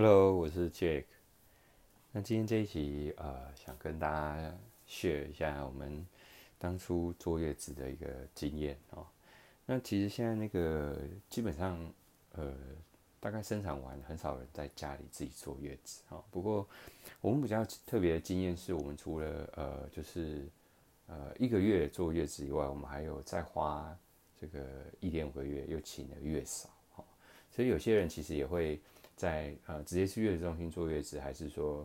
Hello，我是 Jack。那今天这一集呃，想跟大家 share 一下我们当初坐月子的一个经验哦。那其实现在那个基本上呃，大概生产完很少人在家里自己坐月子哦。不过我们比较特别的经验是我们除了呃就是呃一个月坐月子以外，我们还有再花这个一点五个月又请了月嫂哦。所以有些人其实也会。在呃，直接去月子中心坐月子，还是说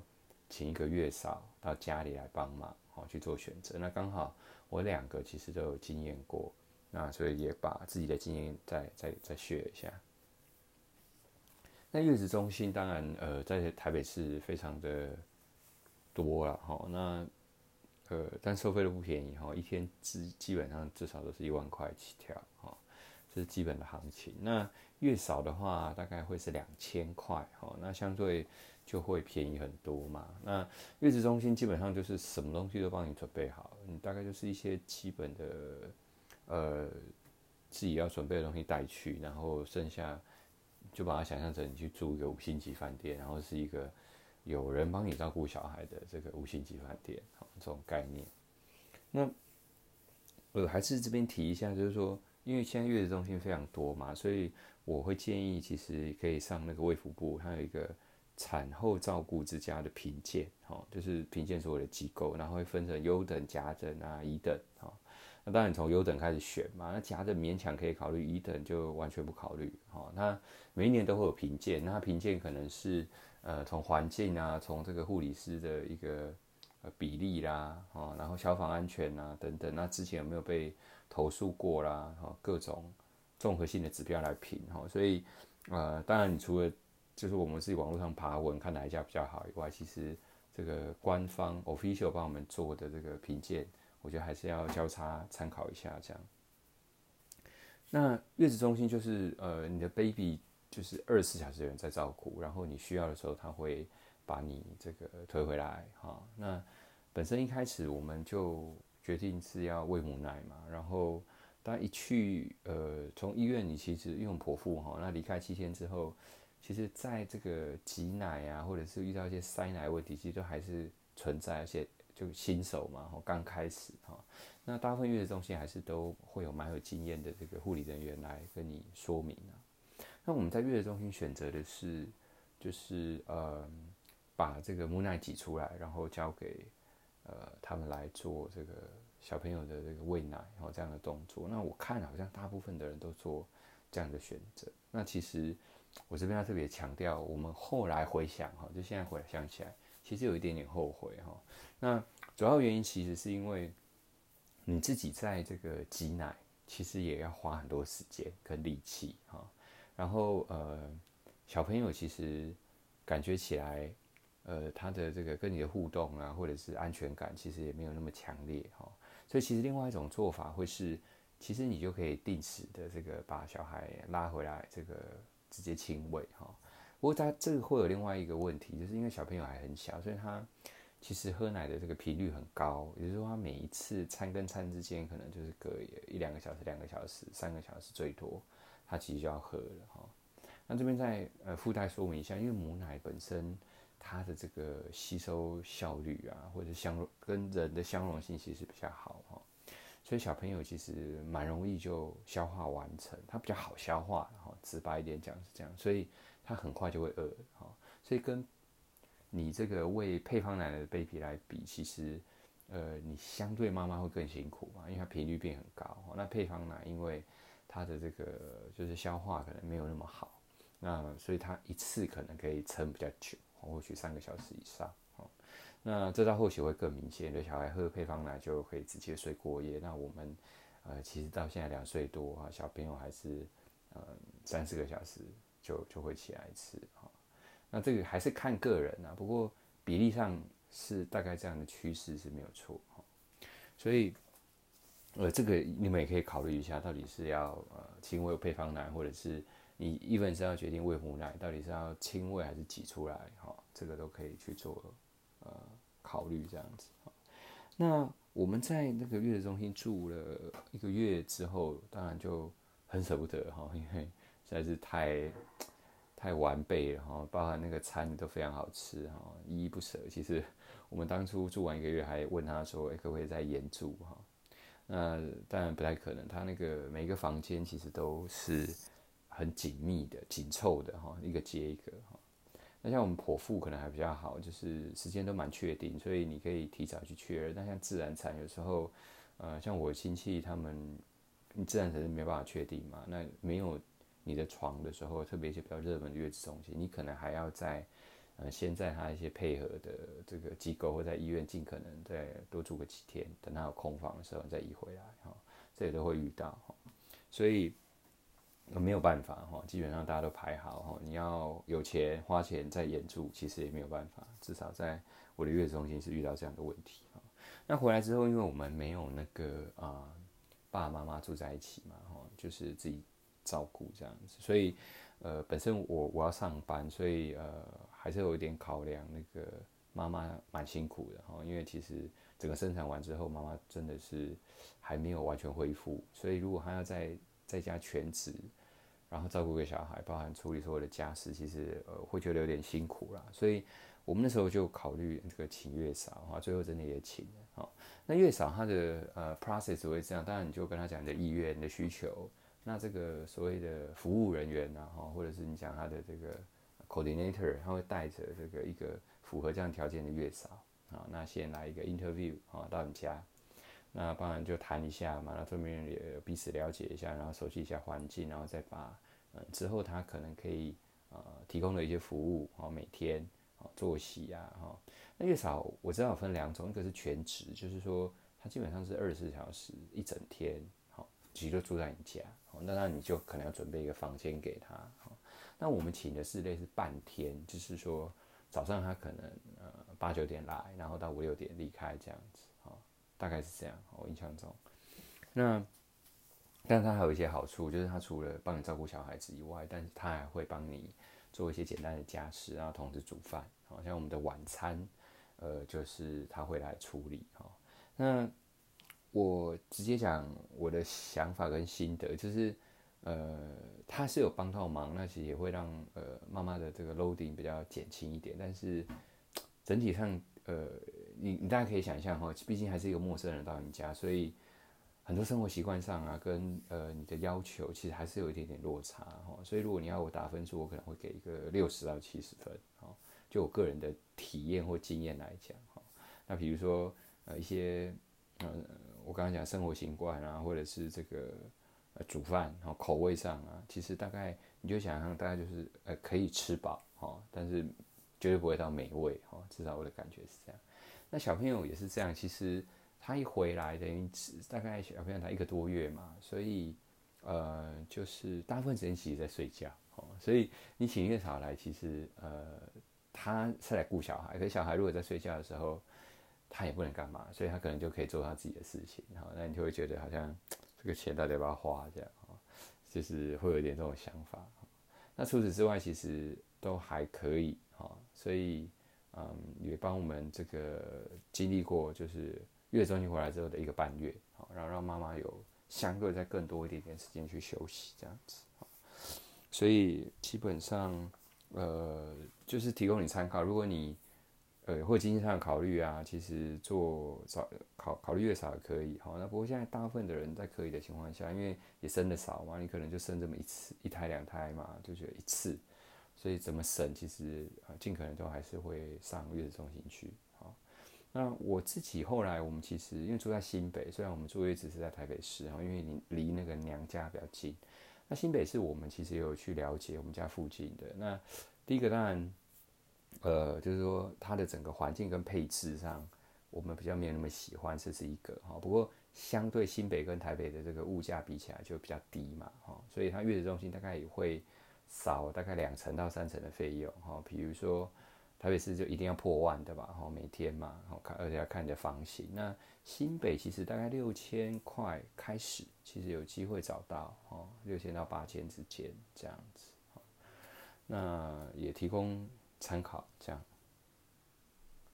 请一个月嫂到家里来帮忙，好去做选择。那刚好我两个其实都有经验过，那所以也把自己的经验再再再学一下。那月子中心当然呃，在台北市非常的多了哈，那呃，但收费都不便宜哈，一天基基本上至少都是一万块起跳哈。这是基本的行情。那月嫂的话，大概会是两千块，哈，那相对就会便宜很多嘛。那月子中心基本上就是什么东西都帮你准备好，你大概就是一些基本的，呃，自己要准备的东西带去，然后剩下就把它想象成你去住一个五星级饭店，然后是一个有人帮你照顾小孩的这个五星级饭店，哈，这种概念。那呃，还是这边提一下，就是说。因为现在月子中心非常多嘛，所以我会建议，其实可以上那个卫福部，它有一个产后照顾之家的评鉴，哦，就是评鉴所有的机构，然后会分成优等、甲等啊、乙等，哈。那当然从优等开始选嘛，那甲等勉强可以考虑，乙等就完全不考虑，哈。那每一年都会有评鉴，那评鉴可能是呃从环境啊，从这个护理师的一个比例啦，哦，然后消防安全啊等等，那之前有没有被投诉过啦，哈，各种综合性的指标来评，哈，所以，呃，当然你除了就是我们自己网络上爬文看哪一家比较好以外，其实这个官方 official 帮我们做的这个评鉴，我觉得还是要交叉参考一下这样。那月子中心就是呃，你的 baby 就是二十四小时有人在照顾，然后你需要的时候他会把你这个推回来，哈，那本身一开始我们就。决定是要喂母奶嘛，然后当一去，呃，从医院你其实用剖腹哈，那离开七天之后，其实在这个挤奶啊，或者是遇到一些塞奶问题，其实都还是存在，而且就新手嘛，哈，刚开始哈，那大部分月子中心还是都会有蛮有经验的这个护理人员来跟你说明啊。那我们在月子中心选择的是，就是呃，把这个母奶挤出来，然后交给。呃，他们来做这个小朋友的这个喂奶，然后这样的动作。那我看好像大部分的人都做这样的选择。那其实我这边要特别强调，我们后来回想哈，就现在回想起来，其实有一点点后悔哈。那主要原因其实是因为你自己在这个挤奶，其实也要花很多时间跟力气哈。然后呃，小朋友其实感觉起来。呃，他的这个跟你的互动啊，或者是安全感，其实也没有那么强烈哈。所以其实另外一种做法会是，其实你就可以定时的这个把小孩拉回来，这个直接亲喂哈。不过他这个会有另外一个问题，就是因为小朋友还很小，所以他其实喝奶的这个频率很高，也就是说他每一次餐跟餐之间可能就是隔一两个小时、两个小时、三个小时最多，他其实就要喝了哈。那这边再呃附带说明一下，因为母奶本身。它的这个吸收效率啊，或者相跟人的相容性其实比较好哈，所以小朋友其实蛮容易就消化完成，它比较好消化，然后直白一点讲是这样，所以它很快就会饿哈，所以跟你这个喂配方奶的 baby 来比，其实呃你相对妈妈会更辛苦嘛，因为它频率变很高，那配方奶因为它的这个就是消化可能没有那么好，那所以它一次可能可以撑比较久。或许三个小时以上，哦那这到后期会更明显。对小孩喝配方奶就可以直接睡过夜。那我们，呃，其实到现在两岁多哈，小朋友还是，呃，三四个小时就就会起来一次哈。那这个还是看个人啊，不过比例上是大概这样的趋势是没有错哈。所以，呃，这个你们也可以考虑一下，到底是要呃轻微配方奶，或者是。你一份是要决定喂母奶，到底是要亲喂还是挤出来？哈，这个都可以去做呃考虑这样子。那我们在那个月子中心住了一个月之后，当然就很舍不得哈，因为实在是太太完备了哈，包含那个餐都非常好吃哈，依依不舍。其实我们当初住完一个月，还问他说，欸、可不可以再延住哈？那当然不太可能，他那个每一个房间其实都是很紧密的、紧凑的哈，一个接一个哈。那像我们剖腹可能还比较好，就是时间都蛮确定，所以你可以提早去确认。但像自然产有时候，呃，像我亲戚他们，你自然产是没办法确定嘛，那没有。你的床的时候，特别一些比较热门的月子中心，你可能还要在，呃，先在他一些配合的这个机构或在医院，尽可能再多住个几天，等他有空房的时候再移回来哈，这也都会遇到哈，所以没有办法哈，基本上大家都排好哈，你要有钱花钱再演出，其实也没有办法，至少在我的月子中心是遇到这样的问题哈。那回来之后，因为我们没有那个啊、爸爸妈妈住在一起嘛哈，就是自己。照顾这样子，所以，呃，本身我我要上班，所以呃，还是有一点考量。那个妈妈蛮辛苦的哈，因为其实整个生产完之后，妈妈真的是还没有完全恢复，所以如果她要在在家全职，然后照顾个小孩，包含处理所有的家事，其实呃会觉得有点辛苦啦。所以我们那时候就考虑这个请月嫂哈，最后真的也请了。那月嫂她的呃 process 会这样，当然你就跟她讲你的意愿、你的需求。那这个所谓的服务人员啊，哈，或者是你讲他的这个 coordinator，他会带着这个一个符合这样条件的月嫂啊，那先来一个 interview 啊，到你家，那当然就谈一下嘛，那顺便也彼此了解一下，然后熟悉一下环境，然后再把嗯之后他可能可以呃提供的一些服务啊，每天啊作息啊，哈，那月嫂我知道分两种，一个是全职，就是说他基本上是二十四小时一整天。其实就住在你家，那那你就可能要准备一个房间给他。好那我们请的是类似半天，就是说早上他可能呃八九点来，然后到五六点离开这样子，大概是这样。我印象中，那但是他还有一些好处，就是他除了帮你照顾小孩子以外，但是他还会帮你做一些简单的家事，然后同时煮饭。好像我们的晚餐，呃，就是他会来处理。那我直接讲我的想法跟心得，就是，呃，他是有帮到忙，那其实也会让呃妈妈的这个 loading 比较减轻一点。但是整体上，呃，你你大家可以想象哈，毕竟还是一个陌生人到你家，所以很多生活习惯上啊，跟呃你的要求其实还是有一点点落差哈。所以如果你要我打分数，我可能会给一个六十到七十分，就我个人的体验或经验来讲哈。那比如说呃一些呃。我刚刚讲生活习惯啊，或者是这个呃煮饭，然后口味上啊，其实大概你就想象大概就是呃可以吃饱哈，但是绝对不会到美味哈，至少我的感觉是这样。那小朋友也是这样，其实他一回来等于大概小朋友才一个多月嘛，所以呃就是大部分时间其实在睡觉哦，所以你请月嫂来，其实呃他是来顾小孩，可是小孩如果在睡觉的时候。他也不能干嘛，所以他可能就可以做他自己的事情，好，那你就会觉得好像这个钱到底要不要花这样，就是会有一点这种想法。那除此之外，其实都还可以哈，所以嗯，也帮我们这个经历过，就是月中心回来之后的一个半月，好，然后让妈妈有相对再更多一点点时间去休息这样子，所以基本上呃，就是提供你参考，如果你。呃，或经济上考虑啊，其实做少考考虑月嫂也可以，好，那不过现在大部分的人在可以的情况下，因为也生的少嘛，你可能就生这么一次，一胎两胎嘛，就觉得一次，所以怎么省，其实啊，尽可能都还是会上月子中心去，好。那我自己后来，我们其实因为住在新北，虽然我们住月子是在台北市，哈，因为离离那个娘家比较近。那新北市我们其实也有去了解我们家附近的，那第一个当然。呃，就是说它的整个环境跟配置上，我们比较没有那么喜欢，这是一个哈。不过相对新北跟台北的这个物价比起来就比较低嘛，哈，所以它月子中心大概也会少大概两成到三成的费用，哈。比如说台北市就一定要破万的吧，哈，每天嘛，哦看，而且要看你的房型。那新北其实大概六千块开始，其实有机会找到，哦，六千到八千之间这样子，那也提供。参考这样，